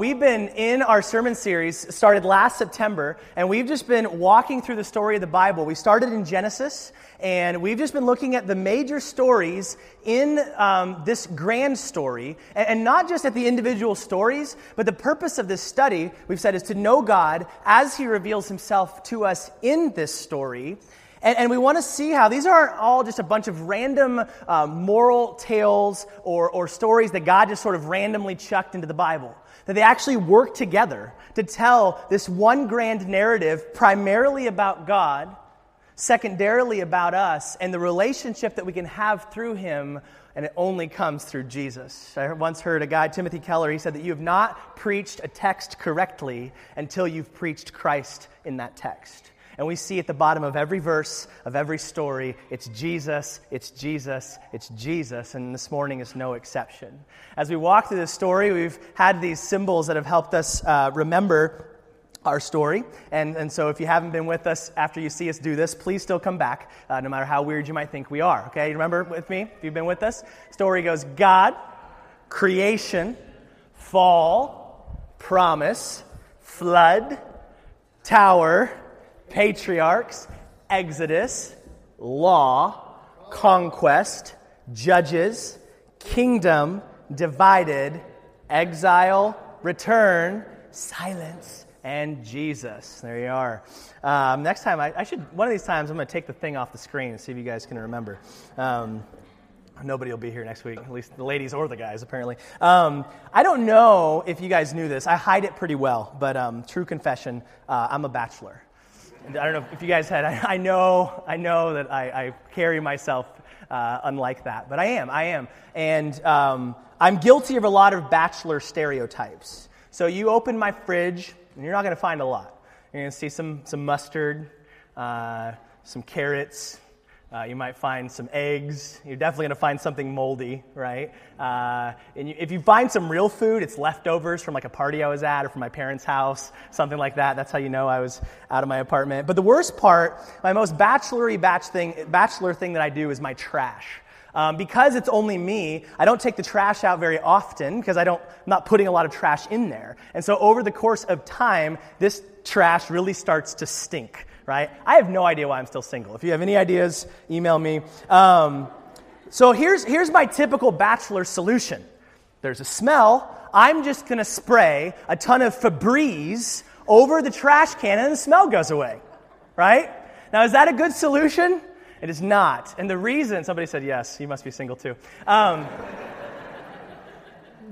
We've been in our sermon series, started last September, and we've just been walking through the story of the Bible. We started in Genesis, and we've just been looking at the major stories in um, this grand story, and, not just at the individual stories, but the purpose of this study, we've said, is to know God as He reveals Himself to us in this story. And, and, we want to see how these aren't all just a bunch of random uh, moral tales or, or stories that God just sort of randomly chucked into the Bible that they actually work together to tell this one grand narrative primarily about God, secondarily about us, and the relationship that we can have through Him, and it only comes through Jesus. I once heard a guy, Timothy Keller, he said that you have not preached a text correctly until you've preached Christ in that text. And we see at the bottom of every verse, of every story, it's Jesus, it's Jesus, it's Jesus. And this morning is no exception. As we walk through this story, we've had these symbols that have helped us uh, remember our story. And, and so if you haven't been with us after you see us do this, please still come back, uh, no matter how weird you might think we are. Okay, you remember with me? If you've been with us, story goes God, creation, fall, promise, flood, tower, patriarchs, Exodus, law, conquest, judges, kingdom, divided, exile, return, silence, and Jesus. There you are. Um, next time, I, I, should, one of these times, I'm going to take the thing off the screen and see if you guys can remember. Um, Nobody will be here next week, at least the ladies or the guys, apparently. Um, I don't know if you guys knew this. I hide it pretty well, but um, true confession, uh, I'm a bachelor. I don't know if you guys had, I, know, I know that I, I carry myself uh, unlike that, but I am, I am. And um, I'm guilty of a lot of bachelor stereotypes. So you open my fridge, and you're not going to find a lot. You're going to see some, some mustard, uh, some carrots, uh, you might find some eggs. You're definitely going to find something moldy, right? Uh, and you, if you find some real food, it's leftovers from like a party I was at or from my parents' house, something like that. That's how you know I was out of my apartment. But the worst part, my most bachelory batch thing, bachelor thing that I do is my trash. Um, because it's only me, I don't take the trash out very often because I don't, I'm not putting a lot of trash in there. And so over the course of time, this trash really starts to stink right? I have no idea why I'm still single. If you have any ideas, email me. Um, so here's, here's my typical bachelor solution there's a smell. I'm just going to spray a ton of Febreze over the trash can and the smell goes away, right? Now, is that a good solution? It is not. And the reason, somebody said yes, you must be single too. Um,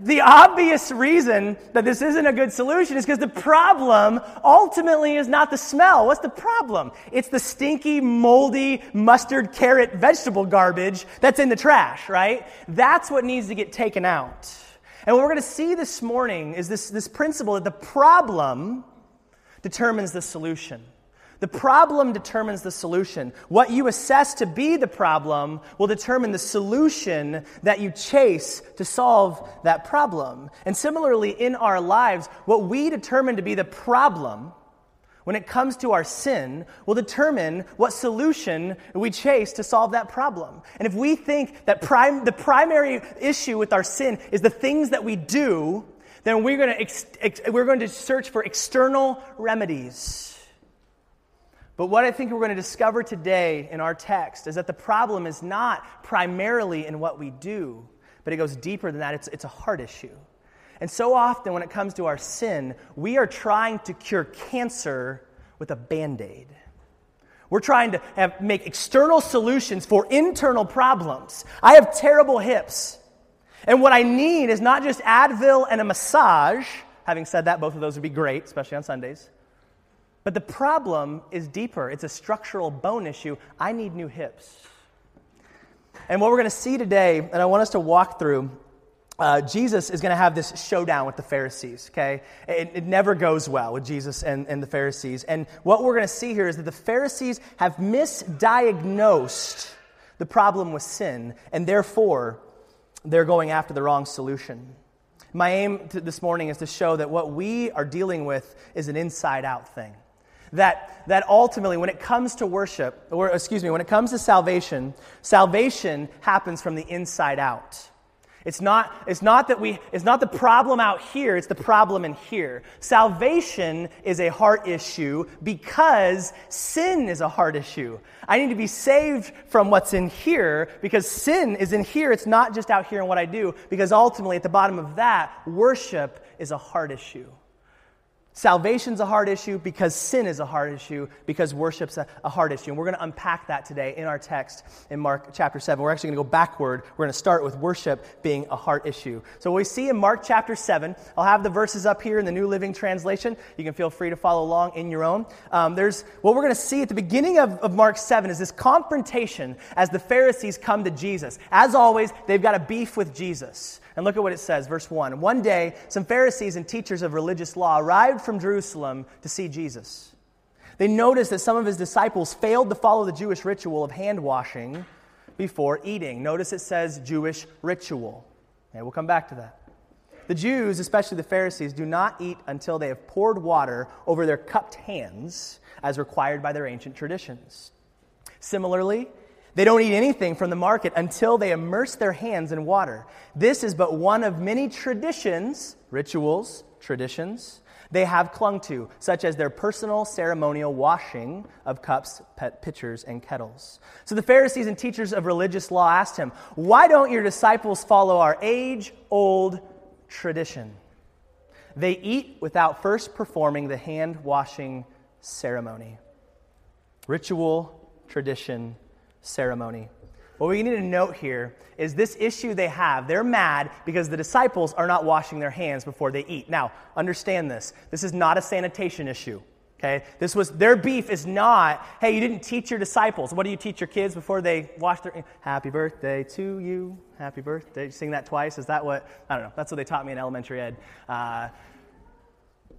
the obvious reason that this isn't a good solution is because the problem ultimately is not the smell. What's the problem? It's the stinky, moldy, mustard, carrot, vegetable garbage that's in the trash, right? That's what needs to get taken out. And what we're going to see this morning is this, this principle that the problem determines the solution. The problem determines the solution. What you assess to be the problem will determine the solution that you chase to solve that problem. And similarly, in our lives, what we determine to be the problem when it comes to our sin will determine what solution we chase to solve that problem. And if we think that prim- the primary issue with our sin is the things that we do, then we're going to, ex- ex- we're going to search for external remedies but what I think we're going to discover today in our text is that the problem is not primarily in what we do, but it goes deeper than that. It's, it's a heart issue. And so often, when it comes to our sin, we are trying to cure cancer with a band aid. We're trying to have, make external solutions for internal problems. I have terrible hips. And what I need is not just Advil and a massage. Having said that, both of those would be great, especially on Sundays. But the problem is deeper. It's a structural bone issue. I need new hips. And what we're going to see today, and I want us to walk through, uh, Jesus is going to have this showdown with the Pharisees, okay? It, it never goes well with Jesus and, and the Pharisees. And what we're going to see here is that the Pharisees have misdiagnosed the problem with sin, and therefore they're going after the wrong solution. My aim this morning is to show that what we are dealing with is an inside out thing. That, that ultimately, when it comes to worship, or excuse me, when it comes to salvation, salvation happens from the inside out. It's not, it's not that we, it's not the problem out here, it's the problem in here. Salvation is a heart issue because sin is a heart issue. I need to be saved from what's in here because sin is in here. It's not just out here in what I do, because ultimately, at the bottom of that, worship is a heart issue. Salvation's a hard issue because sin is a hard issue, because worship's a, a hard issue. And we're going to unpack that today in our text in Mark chapter 7. We're actually going to go backward. We're going to start with worship being a heart issue. So, what we see in Mark chapter 7, I'll have the verses up here in the New Living Translation. You can feel free to follow along in your own. Um, there's what we're going to see at the beginning of, of Mark 7 is this confrontation as the Pharisees come to Jesus. As always, they've got a beef with Jesus. And look at what it says, verse 1. One day, some Pharisees and teachers of religious law arrived from Jerusalem to see Jesus. They noticed that some of his disciples failed to follow the Jewish ritual of hand washing before eating. Notice it says Jewish ritual. Okay, we'll come back to that. The Jews, especially the Pharisees, do not eat until they have poured water over their cupped hands, as required by their ancient traditions. Similarly, they don't eat anything from the market until they immerse their hands in water. This is but one of many traditions, rituals, traditions, they have clung to, such as their personal ceremonial washing of cups, pet pitchers, and kettles. So the Pharisees and teachers of religious law asked him, Why don't your disciples follow our age old tradition? They eat without first performing the hand washing ceremony. Ritual, tradition, ceremony. What we need to note here is this issue they have. They're mad because the disciples are not washing their hands before they eat. Now, understand this. This is not a sanitation issue. Okay? This was their beef is not, hey, you didn't teach your disciples. What do you teach your kids before they wash their happy birthday to you? Happy birthday. You sing that twice? Is that what I don't know. That's what they taught me in elementary ed. Uh,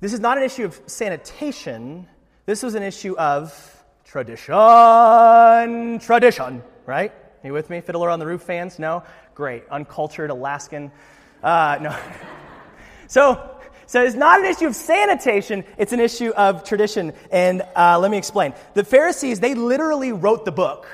this is not an issue of sanitation. This was an issue of Tradition, tradition, right? Are you with me? Fiddler on the Roof fans? No? Great. Uncultured Alaskan. Uh, no. so, so it's not an issue of sanitation, it's an issue of tradition. And uh, let me explain. The Pharisees, they literally wrote the book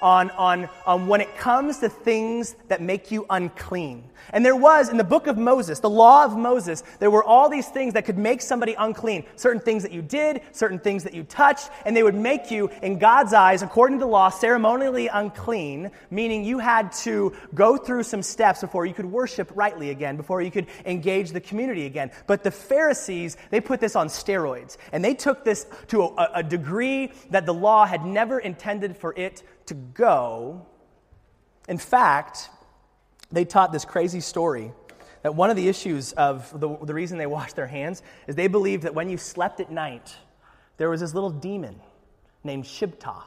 on, on, on when it comes to things that make you unclean. And there was, in the book of Moses, the law of Moses, there were all these things that could make somebody unclean. Certain things that you did, certain things that you touched, and they would make you, in God's eyes, according to the law, ceremonially unclean, meaning you had to go through some steps before you could worship rightly again, before you could engage the community again. But the Pharisees, they put this on steroids, and they took this to a, a degree that the law had never intended for it to go. In fact, they taught this crazy story that one of the issues of the, the reason they washed their hands is they believed that when you slept at night, there was this little demon named Shibta.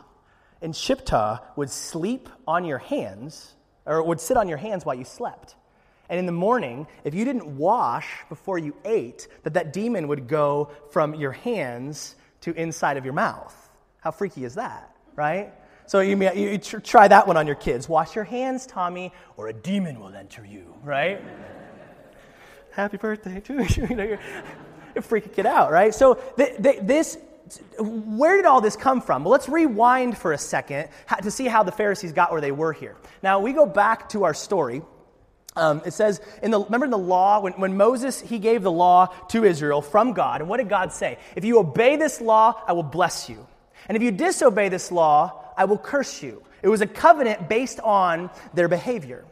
And Shibta would sleep on your hands, or would sit on your hands while you slept. And in the morning, if you didn't wash before you ate, that that demon would go from your hands to inside of your mouth. How freaky is that, right? So you, you try that one on your kids. Wash your hands, Tommy, or a demon will enter you, right? Happy birthday to you. you know, you're, you're freaking it out, right? So th- th- this, where did all this come from? Well, let's rewind for a second to see how the Pharisees got where they were here. Now, we go back to our story. Um, it says, in the, remember in the law, when, when Moses, he gave the law to Israel from God. And what did God say? If you obey this law, I will bless you. And if you disobey this law, I will curse you. It was a covenant based on their behavior.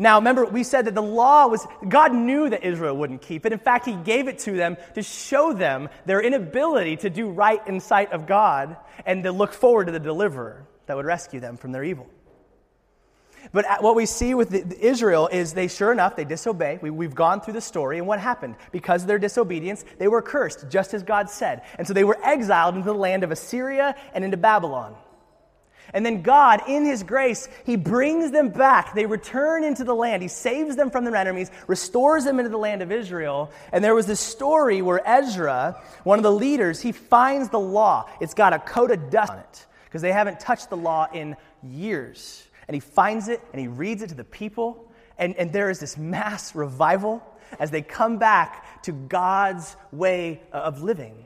Now, remember, we said that the law was, God knew that Israel wouldn't keep it. In fact, He gave it to them to show them their inability to do right in sight of God and to look forward to the deliverer that would rescue them from their evil. But what we see with the, Israel is they, sure enough, they disobey. We, we've gone through the story, and what happened? Because of their disobedience, they were cursed, just as God said. And so they were exiled into the land of Assyria and into Babylon. And then God, in His grace, He brings them back. They return into the land. He saves them from their enemies, restores them into the land of Israel. And there was this story where Ezra, one of the leaders, he finds the law. It's got a coat of dust on it because they haven't touched the law in years. And he finds it and he reads it to the people. And, and there is this mass revival as they come back to God's way of living.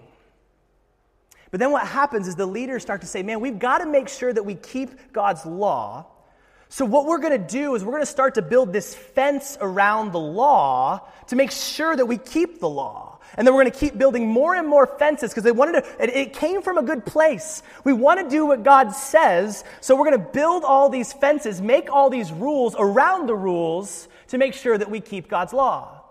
But then what happens is the leaders start to say, man, we've got to make sure that we keep God's law So, what we're going to do is we're going to start to build this fence around the law to make sure that we keep the law. And then we're going to keep building more and more fences because they wanted to, it, it, came from a good place. We want to do what God says, so we're going to build all these fences, make all these rules around the rules to make sure that we keep God's law.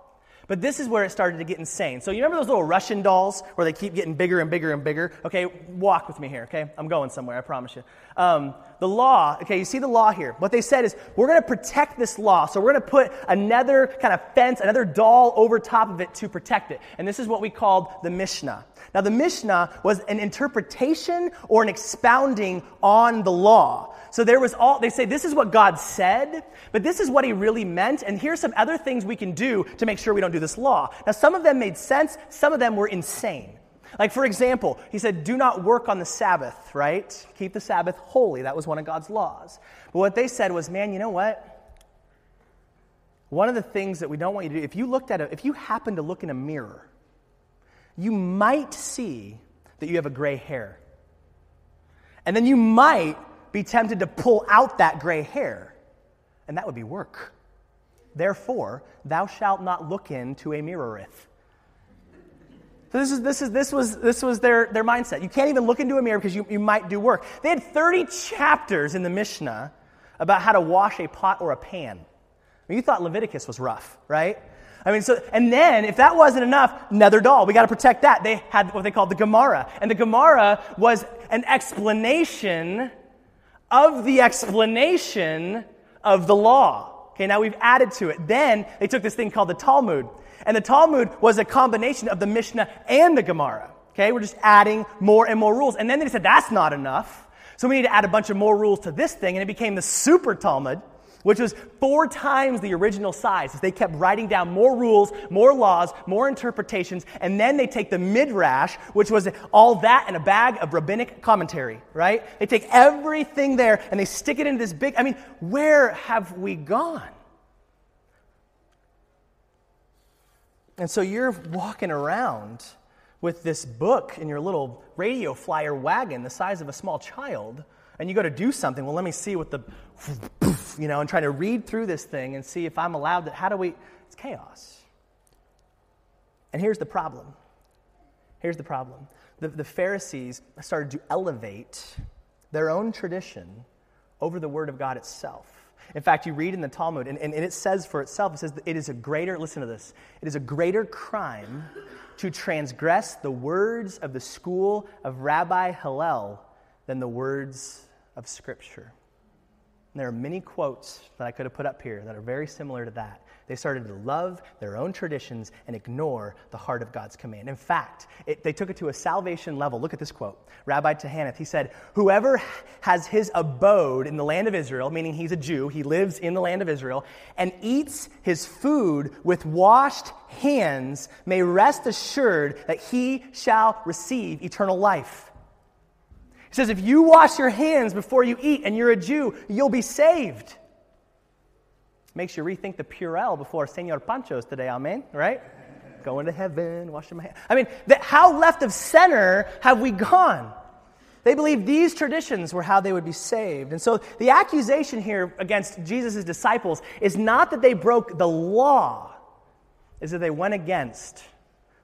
But this is where it started to get insane. So you remember those little Russian dolls where they keep getting bigger and bigger and bigger? Okay, walk with me here, okay? I'm going somewhere, I promise you. Um, the law, okay, you see the law here. What they said is, we're going to protect this law. So we're going to put another kind of fence, another doll over top of it to protect it. And this is what we called the Mishnah. Now, the Mishnah was an interpretation or an expounding on the law. So there was all, they say this is what God said, but this is what he really meant, and here's some other things we can do to make sure we don't do this law. Now, some of them made sense, some of them were insane. Like, for example, he said, do not work on the Sabbath, right? Keep the Sabbath holy. That was one of God's laws. But what they said was, man, you know what? One of the things that we don't want you to do, if you looked at it, if you happen to look in a mirror, you might see that you have a gray hair. And then you might be tempted to pull out that gray hair, and that would be work. Therefore, thou shalt not look into a mirroreth. So this, is, this, is, this was, this was their, their mindset. You can't even look into a mirror because you, you might do work. They had 30 chapters in the Mishnah about how to wash a pot or a pan. I mean, you thought Leviticus was rough, right? I mean, so, and then if that wasn't enough, nether doll. We got to protect that. They had what they called the Gemara. And the Gemara was an explanation of the explanation of the law. Okay, now we've added to it. Then they took this thing called the Talmud. And the Talmud was a combination of the Mishnah and the Gemara. Okay, we're just adding more and more rules. And then they said that's not enough. So we need to add a bunch of more rules to this thing. And it became the Super Talmud which was four times the original size. They kept writing down more rules, more laws, more interpretations, and then they take the midrash, which was all that in a bag of rabbinic commentary, right? They take everything there and they stick it into this big. I mean, where have we gone? And so you're walking around with this book in your little radio flyer wagon the size of a small child and you go to do something, well, let me see what the, you know, and try to read through this thing and see if I'm allowed to, how do we, it's chaos. And here's the problem. Here's the problem. The, the Pharisees started to elevate their own tradition over the Word of God itself. In fact, you read in the Talmud, and, and, it says for itself, it says it is a greater, listen to this, it is a greater crime to transgress the words of the school of Rabbi Hillel than the words of Scripture. And there are many quotes that I could have put up here that are very similar to that. They started to love their own traditions and ignore the heart of God's command. In fact, it, they took it to a salvation level. Look at this quote. Rabbi Tahanath, he said, Whoever has his abode in the land of Israel, meaning he's a Jew, he lives in the land of Israel, and eats his food with washed hands, may rest assured that he shall receive eternal life. He says, if you wash your hands before you eat and you're a Jew, you'll be saved. Makes you rethink the Purell before Senor Panchos today, amen, right? Going to heaven, washing my hands. I mean, how left of center have we gone? They believed these traditions were how they would be saved. And so the accusation here against Jesus' disciples is not that they broke the law, is that they went against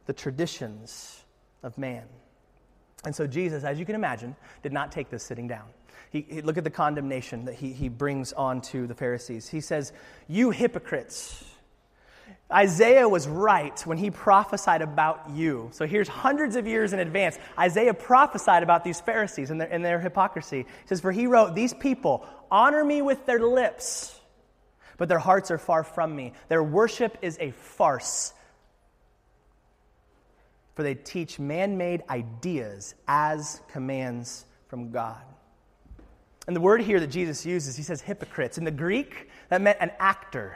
the traditions of man. And so Jesus, as you can imagine, did not take this sitting down. He, he, look at the condemnation that he, he brings on to the Pharisees. He says, You hypocrites. Isaiah was right when he prophesied about you. So here's hundreds of years in advance. Isaiah prophesied about these Pharisees and their, and their hypocrisy. He says, For he wrote, These people honor me with their lips, but their hearts are far from me. Their worship is a farce for they teach man made ideas as commands from God. And the word here that Jesus uses, he says hypocrites. In the Greek, that meant an actor.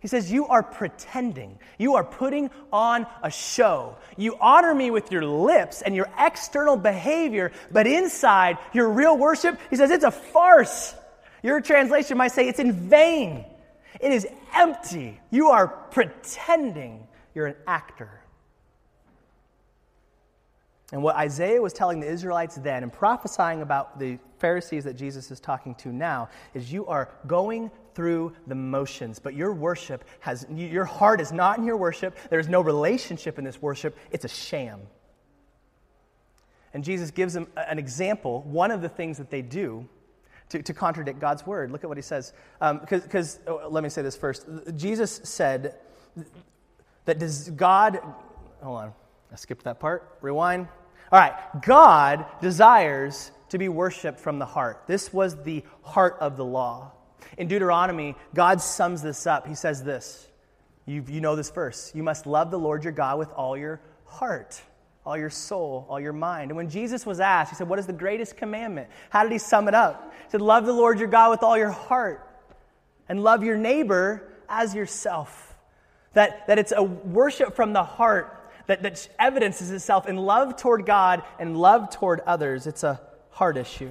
He says, You are pretending. You are putting on a show. You honor me with your lips and your external behavior, but inside, your real worship, he says, it's a farce. Your translation might say it's in vain. It is empty. You are pretending you're an actor. And what Isaiah was telling the Israelites then and prophesying about the Pharisees that Jesus is talking to now is you are going through the motions, but your worship has, your heart is not in your worship. There's no relationship in this worship. It's a sham. And Jesus gives them an example, one of the things that they do to, to contradict God's word. Look at what he says. Because, um, oh, let me say this first. Jesus said that does God, hold on, I skipped that part. Rewind. All right, God desires to be worshiped from the heart. This was the heart of the law. In Deuteronomy, God sums this up. He says this you, you know this verse You must love the Lord your God with all your heart, all your soul, all your mind. And when Jesus was asked, he said, What is the greatest commandment? How did he sum it up? He said, Love the Lord your God with all your heart and love your neighbor as yourself. That, that it's a worship from the heart that, that evidences itself in love toward God and love toward others. It's a heart issue.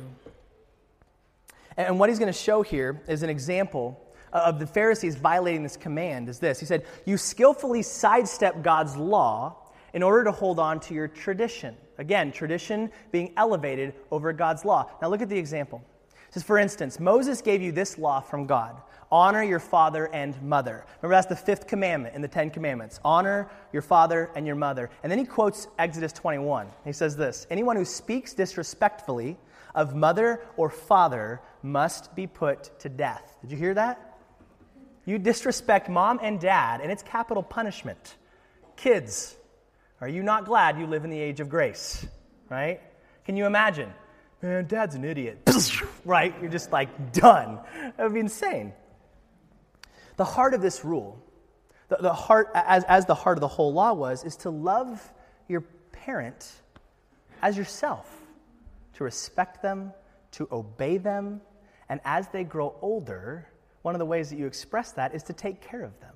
And what he's going to show here is an example of the Pharisees violating this command is this. He said, You skillfully sidestep God's law in order to hold on to your tradition. Again, tradition being elevated over God's law. Now look at the example. It says, for instance, Moses gave you this law from God honor your father and mother. Remember, that's the fifth commandment in the Ten Commandments honor your father and your mother. And then he quotes Exodus 21. He says this Anyone who speaks disrespectfully of mother or father must be put to death. Did you hear that? You disrespect mom and dad, and it's capital punishment. Kids, are you not glad you live in the age of grace? Right? Can you imagine? Man, dad's an idiot. right? You're just like done. That would be insane. The heart of this rule, the, the heart, as, as the heart of the whole law was, is to love your parent as yourself to respect them, to obey them, and as they grow older, one of the ways that you express that is to take care of them.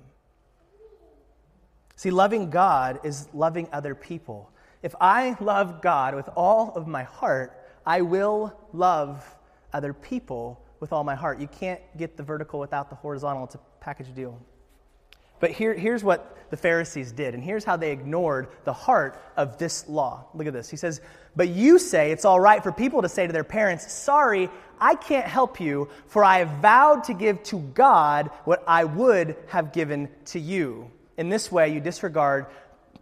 See, loving God is loving other people. If I love God with all of my heart, I will love other people with all my heart. You can't get the vertical without the horizontal, it's a package deal. But here, here's what the Pharisees did, and here's how they ignored the heart of this law. Look at this. He says, But you say it's all right for people to say to their parents, Sorry, I can't help you, for I have vowed to give to God what I would have given to you. In this way, you disregard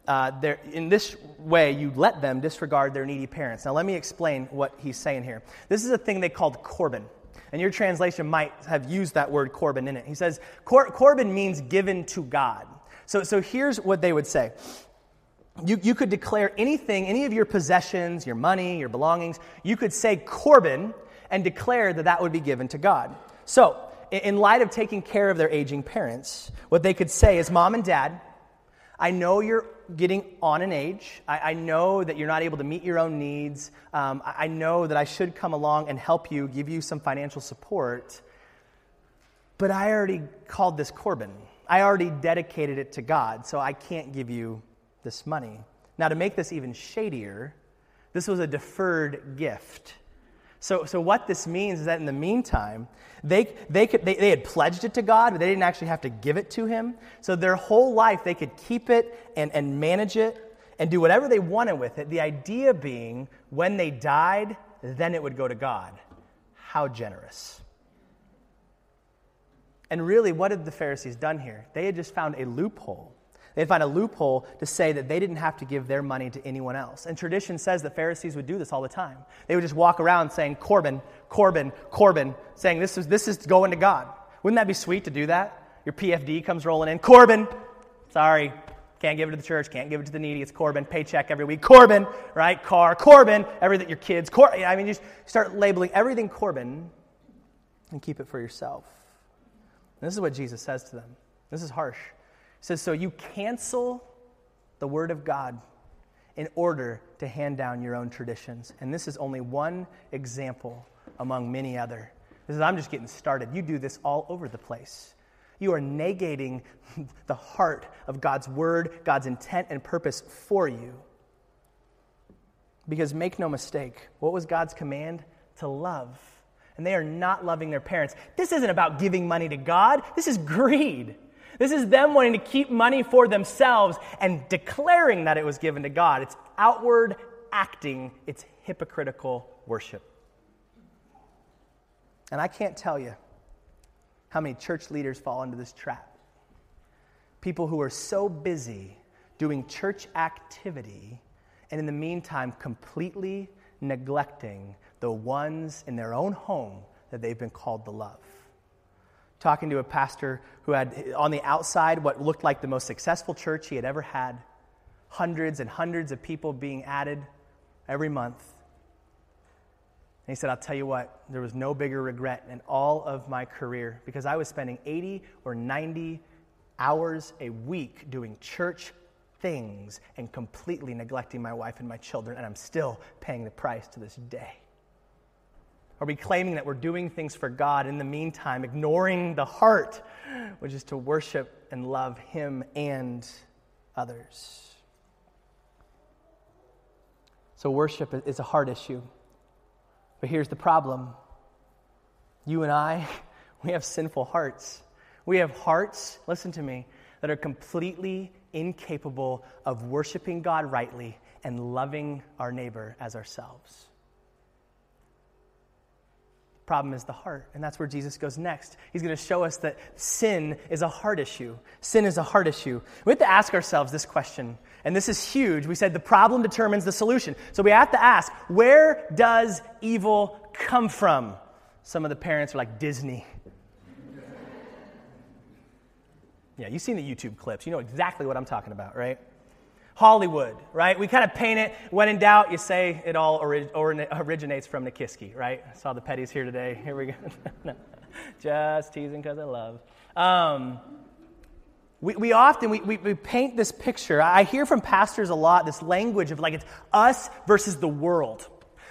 uh, in this way, you let them disregard their needy parents. Now, let me explain what he's saying here. This is a thing they called Corban and your translation might have used that word Corban in it. He says, Cor- Corban means given to God. So, so here's what they would say. You, you could declare anything, any of your possessions, your money, your belongings, you could say Corban and declare that that would be given to God. So, in light of taking care of their aging parents, what they could say is, Mom and Dad, I know you're getting on in age. I, I, know that you're not able to meet your own needs. Um, I, I know that I should come along and help you, give you some financial support. But I already called this Corban. I already dedicated it to God, so I can't give you this money. Now, to make this even shadier, this was a deferred gift. So, so what this means is that in the meantime, they, they, could, they, they had pledged it to God, but they didn't actually have to give it to Him. So their whole life, they could keep it and, and manage it and do whatever they wanted with it. The idea being, when they died, then it would go to God. How generous. And really, what had the Pharisees done here? They had just found a loophole They'd find a loophole to say that they didn't have to give their money to anyone else. And tradition says that Pharisees would do this all the time. They would just walk around saying, Corban, Corban, Corban, saying, this is, this is going to God. Wouldn't that be sweet to do that? Your PFD comes rolling in, Corban, sorry, can't give it to the church, can't give it to the needy. It's Corban, paycheck every week. Corban, right? Car, Corban, everything, your kids. Cor- I mean, you just start labeling everything Corban and keep it for yourself. And this is what Jesus says to them. This is harsh says, So you cancel the word of God in order to hand down your own traditions. And this is only one example among many other. This is, I'm just getting started. You do this all over the place. You are negating the heart of God's word, God's intent and purpose for you. Because make no mistake, what was God's command? To love. And they are not loving their parents. This isn't about giving money to God, this is greed. This is them wanting to keep money for themselves and declaring that it was given to God. It's outward acting, it's hypocritical worship. And I can't tell you how many church leaders fall into this trap. People who are so busy doing church activity and in the meantime completely neglecting the ones in their own home that they've been called to love. Talking to a pastor who had on the outside what looked like the most successful church he had ever had, hundreds and hundreds of people being added every month. And he said, I'll tell you what, there was no bigger regret in all of my career because I was spending 80 or 90 hours a week doing church things and completely neglecting my wife and my children, and I'm still paying the price to this day. Are we claiming that we're doing things for God in the meantime, ignoring the heart, which is to worship and love Him and others? So, worship is a hard issue. But here's the problem you and I, we have sinful hearts. We have hearts, listen to me, that are completely incapable of worshiping God rightly and loving our neighbor as ourselves problem is the heart. And that's where Jesus goes next. He's going to show us that sin is a heart issue. Sin is a heart issue. We have to ask ourselves this question. And this is huge. We said the problem determines the solution. So we have to ask where does evil come from? Some of the parents are like Disney. Yeah, you've seen the YouTube clips. You know exactly what I'm talking about, right? Hollywood, right? We kind of paint it. When in doubt, you say it all ori- originates from Nikiski, right? I saw the petties here today. Here we go. Just teasing because I love. Um, we, we often we, we, we paint this picture. I hear from pastors a lot this language of like it's us versus the world.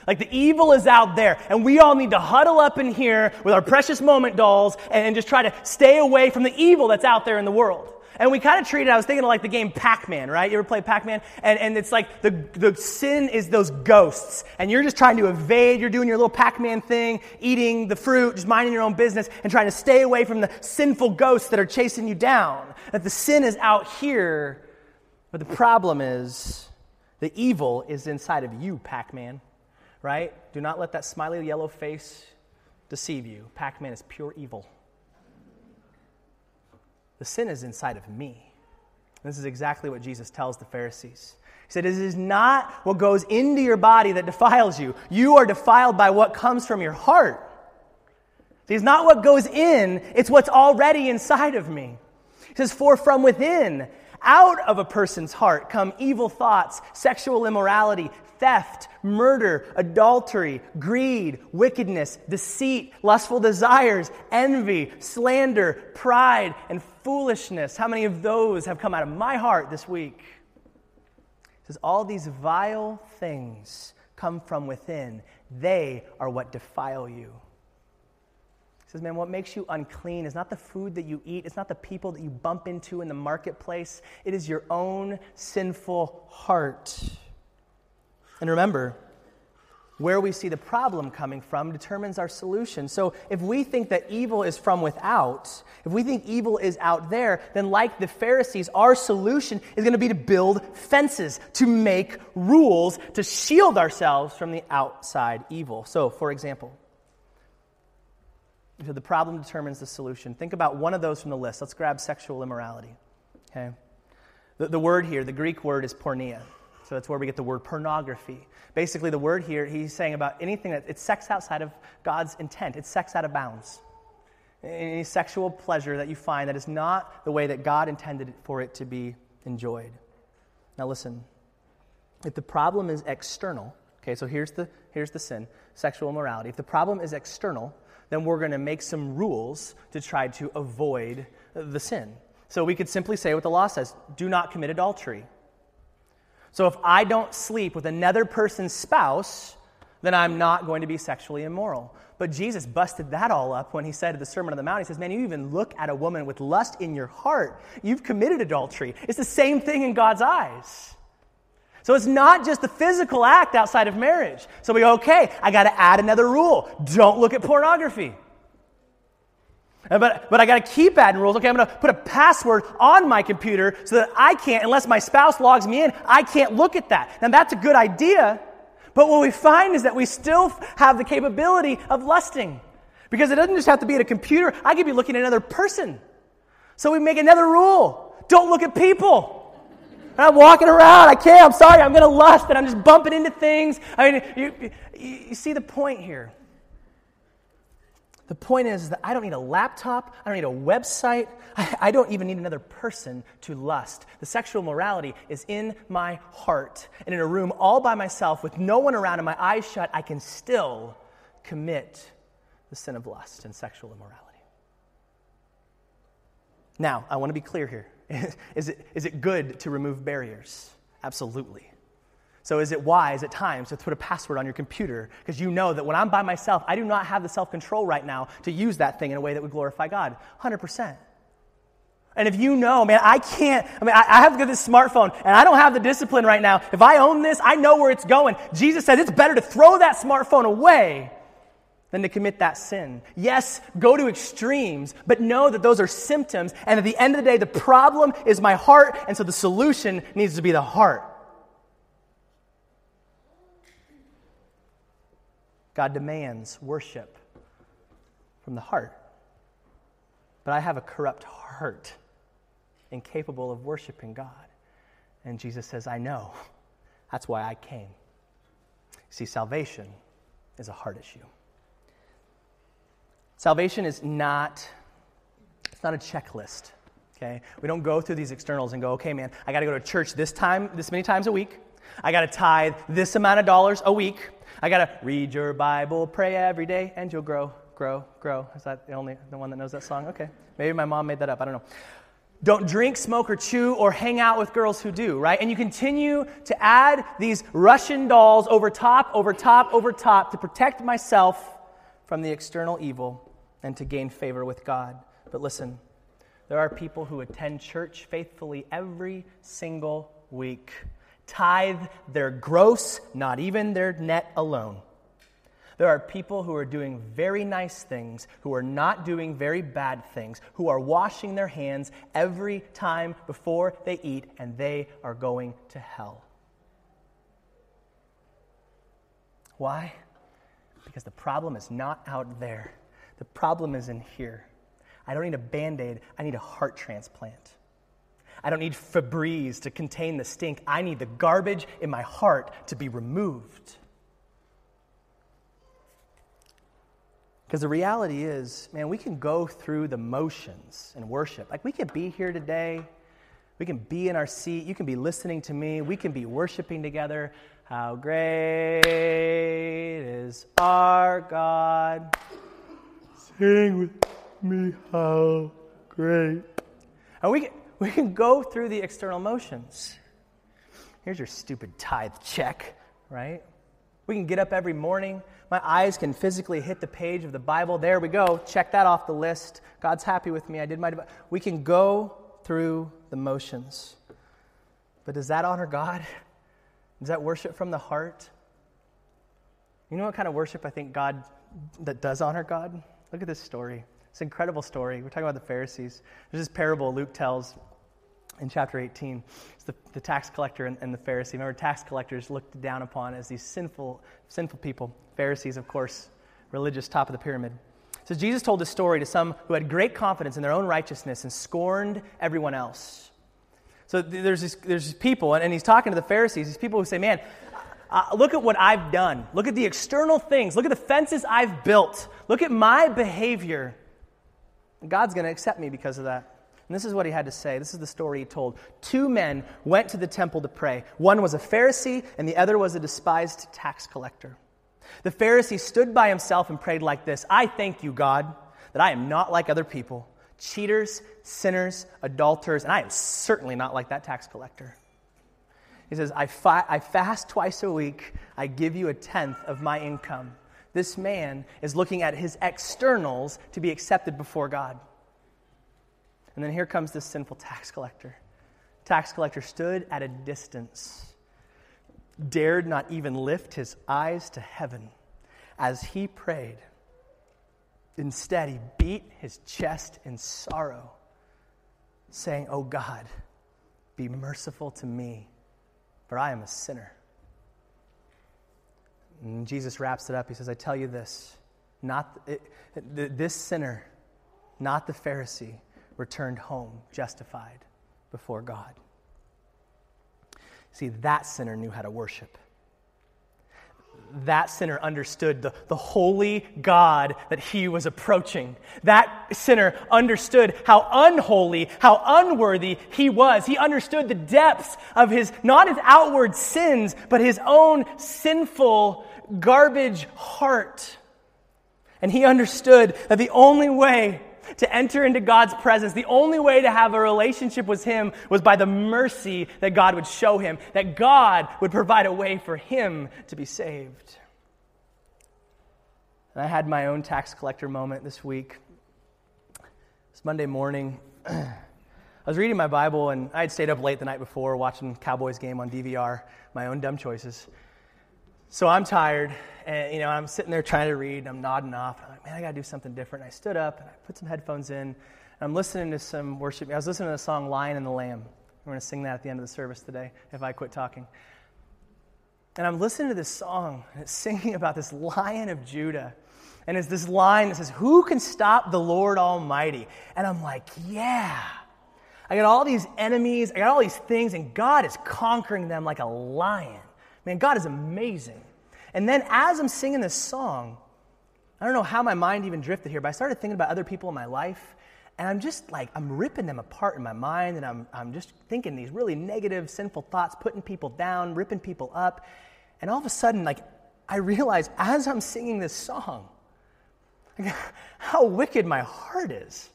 Like the evil is out there, and we all need to huddle up in here with our precious moment dolls and just try to stay away from the evil that's out there in the world. And we kind of treat it, I was thinking of like the game Pac Man, right? You ever play Pac Man? And, and it's like the, the sin is those ghosts. And you're just trying to evade. You're doing your little Pac Man thing, eating the fruit, just minding your own business, and trying to stay away from the sinful ghosts that are chasing you down. That the sin is out here. But the problem is the evil is inside of you, Pac Man, right? Do not let that smiley yellow face deceive you. Pac Man is pure evil. The sin is inside of me. This is exactly what Jesus tells the Pharisees. He said, It is not what goes into your body that defiles you. You are defiled by what comes from your heart. See, it's not what goes in, it's what's already inside of me. He says, For from within, out of a person's heart come evil thoughts, sexual immorality, theft, murder, adultery, greed, wickedness, deceit, lustful desires, envy, slander, pride, and foolishness. How many of those have come out of my heart this week? It says, All these vile things come from within, they are what defile you. He says, Man, what makes you unclean is not the food that you eat, it's not the people that you bump into in the marketplace, it is your own sinful heart. And remember, where we see the problem coming from determines our solution. So if we think that evil is from without, if we think evil is out there, then like the Pharisees, our solution is going to be to build fences, to make rules, to shield ourselves from the outside evil. So, for example, so the problem determines the solution. Think about one of those from the list. Let's grab sexual immorality. Okay? The, the word here, the Greek word is porneia. So that's where we get the word pornography. Basically, the word here, he's saying about anything that it's sex outside of God's intent, it's sex out of bounds. Any sexual pleasure that you find that is not the way that God intended for it to be enjoyed. Now, listen. If the problem is external, okay, so here's the, here's the sin sexual immorality. If the problem is external, then we're going to make some rules to try to avoid the sin. So we could simply say what the law says do not commit adultery. So if I don't sleep with another person's spouse, then I'm not going to be sexually immoral. But Jesus busted that all up when he said at the Sermon on the Mount, he says, Man, you even look at a woman with lust in your heart, you've committed adultery. It's the same thing in God's eyes. So it's not just the physical act outside of marriage. So we go, okay, I got to add another rule don't look at pornography. But, but I got to keep adding rules. Okay, I'm going to put a password on my computer so that I can't, unless my spouse logs me in, I can't look at that. Now, that's a good idea, But what we find is that we still have the capability of lusting. Because it doesn't just have to be at a computer, I could be looking at another person. So we make another rule don't look at people. And I'm walking around, I can't, I'm sorry, I'm going to lust, and I'm just bumping into things. I mean, you, you, you see the point here. The point is that I don't need a laptop, I don't need a website, I, I don't even need another person to lust. The sexual morality is in my heart. And in a room all by myself with no one around and my eyes shut, I can still commit the sin of lust and sexual immorality. Now, I want to be clear here. is, it, is it good to remove barriers? Absolutely. So, is it wise at times to put a password on your computer? Because you know that when I'm by myself, I do not have the self control right now to use that thing in a way that would glorify God. 100%. And if you know, man, I can't, I mean, I, I have this smartphone and I don't have the discipline right now. If I own this, I know where it's going. Jesus says it's better to throw that smartphone away than to commit that sin. Yes, go to extremes, but know that those are symptoms. And at the end of the day, the problem is my heart, and so the solution needs to be the heart. God demands worship from the heart. But I have a corrupt heart, incapable of worshiping God. And Jesus says, I know. That's why I came. See, salvation is a heart issue. Salvation is not, it's not a checklist. Okay? We don't go through these externals and go, okay, man, I got to go to church this time, this many times a week. I got to tithe this amount of dollars a week. I got to read your Bible, pray every day, and you'll grow, grow, grow. Is that the only the one that knows that song? Okay. Maybe my mom made that up. I don't know. Don't drink, smoke, or chew, or hang out with girls who do, right? And you continue to add these Russian dolls over top, over top, over top to protect myself from the external evil and to gain favor with God. But listen, there are people who attend church faithfully every single week tithe their gross, not even their net alone. There are people who are doing very nice things, who are not doing very bad things, who are washing their hands every time before they eat, and they are going to hell. Why? Because the problem is not out there, the problem is in here. I don't need a band aid, I need a heart transplant. I don't need Febreze to contain the stink. I need the garbage in my heart to be removed. Because the reality is, man, we can go through the motions in worship. Like we can be here today, we can be in our seat, you can be listening to me, we can be worshiping together. How great is our God? Sing with me, how great. And we can, we can go through the external motions. Here's your stupid tithe check, right? We can get up every morning. My eyes can physically hit the page of the Bible. There we go. Check that off the list. God's happy with me. I did my. We can go through the motions. But does that honor God? Does that worship from the heart? You know what kind of worship I think God that does honor God? Look at this story. It's an incredible story. We're talking about the Pharisees. There's this parable Luke tells in chapter 18. It's the, the tax collector and, and, the Pharisee. Remember, tax collectors looked down upon as these sinful, sinful people. Pharisees, of course, religious, top of the pyramid. So Jesus told this story to some who had great confidence in their own righteousness and scorned everyone else. So there's these, there's these people, and, and he's talking to the Pharisees, these people who say, Man, uh, look at what I've done. Look at the external things. Look at the fences I've built. Look at my behavior. God's going to accept me because of that. And this is what he had to say. This is the story he told. Two men went to the temple to pray. One was a Pharisee, and the other was a despised tax collector. The Pharisee stood by himself and prayed like this I thank you, God, that I am not like other people cheaters, sinners, adulterers, and I am certainly not like that tax collector. He says, I, fa- I fast twice a week, I give you a tenth of my income. This man is looking at his externals to be accepted before God. And then here comes this sinful tax collector. Tax collector stood at a distance, dared not even lift his eyes to heaven as he prayed. Instead, he beat his chest in sorrow, saying, Oh God, be merciful to me, for I am a sinner. And Jesus wraps it up. He says, I tell you this, not it, this sinner, not the Pharisee, returned home justified before God. See, that sinner knew how to worship that sinner understood the, the holy God that he was approaching. That sinner understood how unholy, how unworthy he was. He understood the depths of his, not his outward sins, but his own sinful, garbage heart. And he understood that the only way to enter into God's presence, the only way to have a relationship with Him was by the mercy that God would show him, that God would provide a way for him to be saved. And I had my own tax collector moment this week. It's Monday morning. I was reading my Bible, and I had stayed up late the night before watching Cowboys game on DVR, my own dumb choices. So I'm tired, and you know, I'm sitting there trying to read, and I'm nodding off. And I'm like, man, I got to do something different. And I stood up, and I put some headphones in, and I'm listening to some worship. I was listening to the song Lion and the Lamb. We're going to sing that at the end of the service today if I quit talking. And I'm listening to this song, and it's singing about this lion of Judah. And it's this line that says, Who can stop the Lord Almighty? And I'm like, Yeah. I got all these enemies, I got all these things, and God is conquering them like a lion. Man, God is amazing. And then as I'm singing this song, I don't know how my mind even drifted here, but I started thinking about other people in my life. And I'm just like, I'm ripping them apart in my mind, and I'm, I'm just thinking these really negative, sinful thoughts, putting people down, ripping people up. And all of a sudden, like, I realize as I'm singing this song, how wicked my heart is.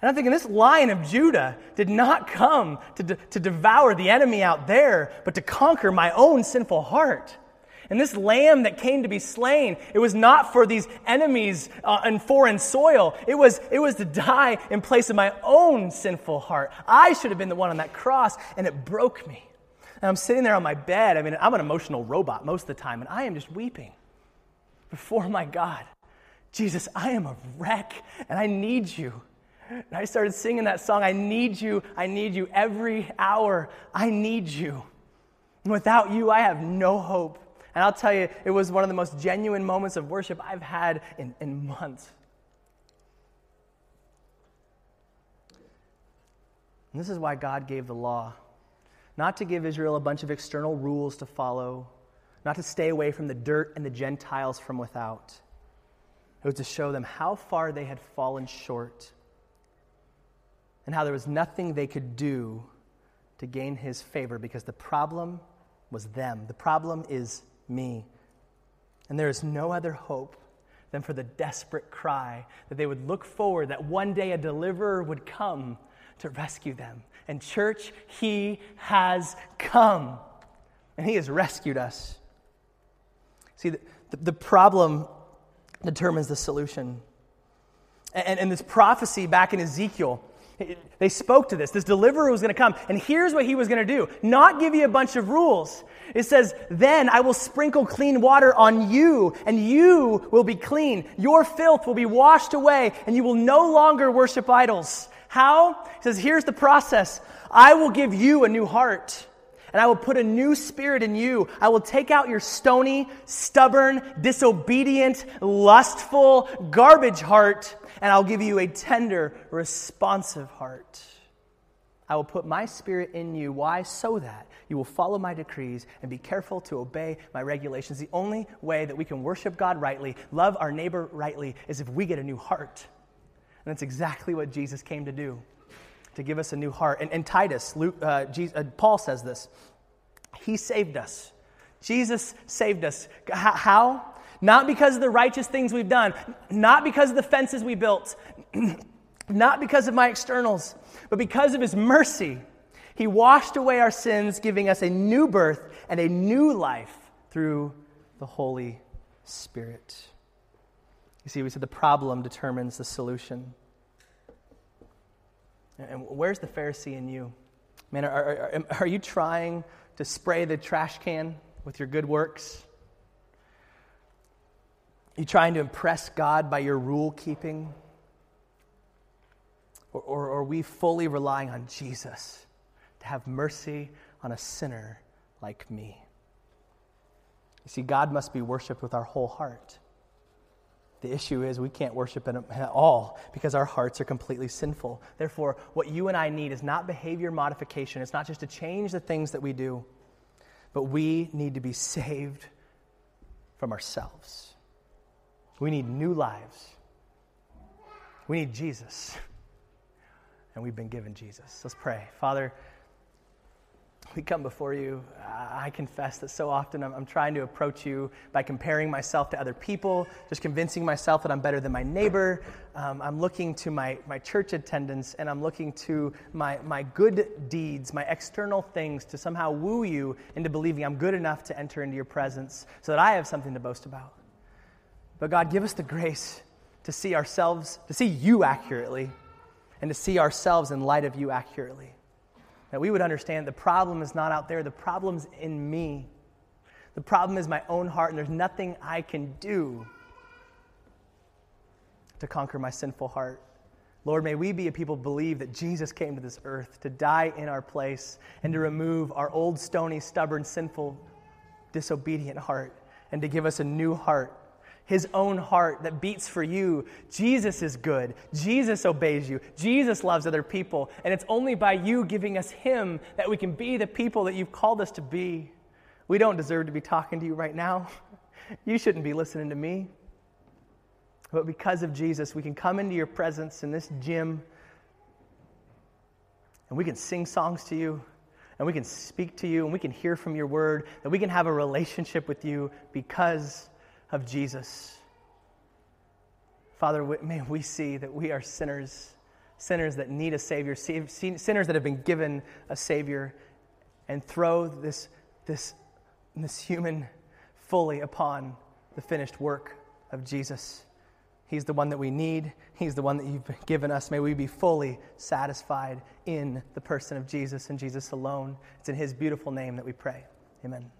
And I'm thinking, this lion of Judah did not come to, de- to devour the enemy out there, but to conquer my own sinful heart. And this lamb that came to be slain, it was not for these enemies uh, in foreign soil. It was, it was to die in place of my own sinful heart. I should have been the one on that cross, and it broke me. And I'm sitting there on my bed. I mean, I'm an emotional robot most of the time, and I am just weeping before my God. Jesus, I am a wreck and I need you. And I started singing that song, I need you, I need you every hour. I need you. And without you, I have no hope. And I'll tell you, it was one of the most genuine moments of worship I've had in, in months. And this is why God gave the law not to give Israel a bunch of external rules to follow, not to stay away from the dirt and the Gentiles from without. It was to show them how far they had fallen short and how there was nothing they could do to gain his favor because the problem was them. The problem is me. And there is no other hope than for the desperate cry that they would look forward, that one day a deliverer would come to rescue them. And, church, he has come, and he has rescued us. See, the, the, problem determines the solution. And, and this prophecy back in Ezekiel, they spoke to this. This deliverer was going to come. And here's what he was going to do not give you a bunch of rules. It says, Then I will sprinkle clean water on you, and you will be clean. Your filth will be washed away, and you will no longer worship idols. How? He says, Here's the process I will give you a new heart and I will put a new spirit in you. I will take out your stony, stubborn, disobedient, lustful, garbage heart, and I'll give you a tender, responsive heart. I will put my spirit in you. Why? So that you will follow my decrees and be careful to obey my regulations. The only way that we can worship God rightly, love our neighbor rightly, is if we get a new heart. And that's exactly what Jesus came to do to give us a new heart. And, and Titus, Luke, uh, Jesus, uh, Paul says this He saved us. Jesus saved us. How? Not because of the righteous things we've done, not because of the fences we built, not because of my externals, but because of His mercy. He washed away our sins, giving us a new birth and a new life through the Holy Spirit. You see, we said the problem determines the solution. And where's the Pharisee in you? Man, are, are, are, you trying to spray the trash can with your good works? Are you trying to impress God by your rule keeping? Or, or, are we fully relying on Jesus to have mercy on a sinner like me? You see, God must be worshiped with our whole heart. The issue is we can't worship Him at all because our hearts are completely sinful. Therefore, what you and I need is not behavior modification. It's not just to change the things that we do, but we need to be saved from ourselves. We need new lives. We need Jesus. And we've been given Jesus. Let's pray. Father, we come before you. I confess that so often I'm, I'm, trying to approach you by comparing myself to other people, just convincing myself that I'm better than my neighbor. Um, I'm looking to my, my church attendance and I'm looking to my, my good deeds, my external things to somehow woo you into believing I'm good enough to enter into your presence so that I have something to boast about. But God, give us the grace to see ourselves, to see you accurately, and to see ourselves in light of you accurately. That we would understand the problem is not out there, the problem's in me. The problem is my own heart, and there's nothing I can do to conquer my sinful heart. Lord, may we be a people believe that Jesus came to this earth to die in our place and to remove our old, stony, stubborn, sinful, disobedient heart and to give us a new heart his own heart that beats for you. Jesus is good. Jesus obeys you. Jesus loves other people. And it's only by you giving us him that we can be the people that you've called us to be. We don't deserve to be talking to you right now. You shouldn't be listening to me. But because of Jesus, we can come into your presence in this gym and we can sing songs to you and we can speak to you and we can hear from your word, that we can have a relationship with you because of Jesus. Father, may we see that we are sinners, sinners that need a Savior, sinners that have been given a Savior, and throw this, this, this human fully upon the finished work of Jesus. He's the one that we need. He's the one that you've given us. May we be fully satisfied in the person of Jesus and Jesus alone. It's in His beautiful name that we pray. Amen.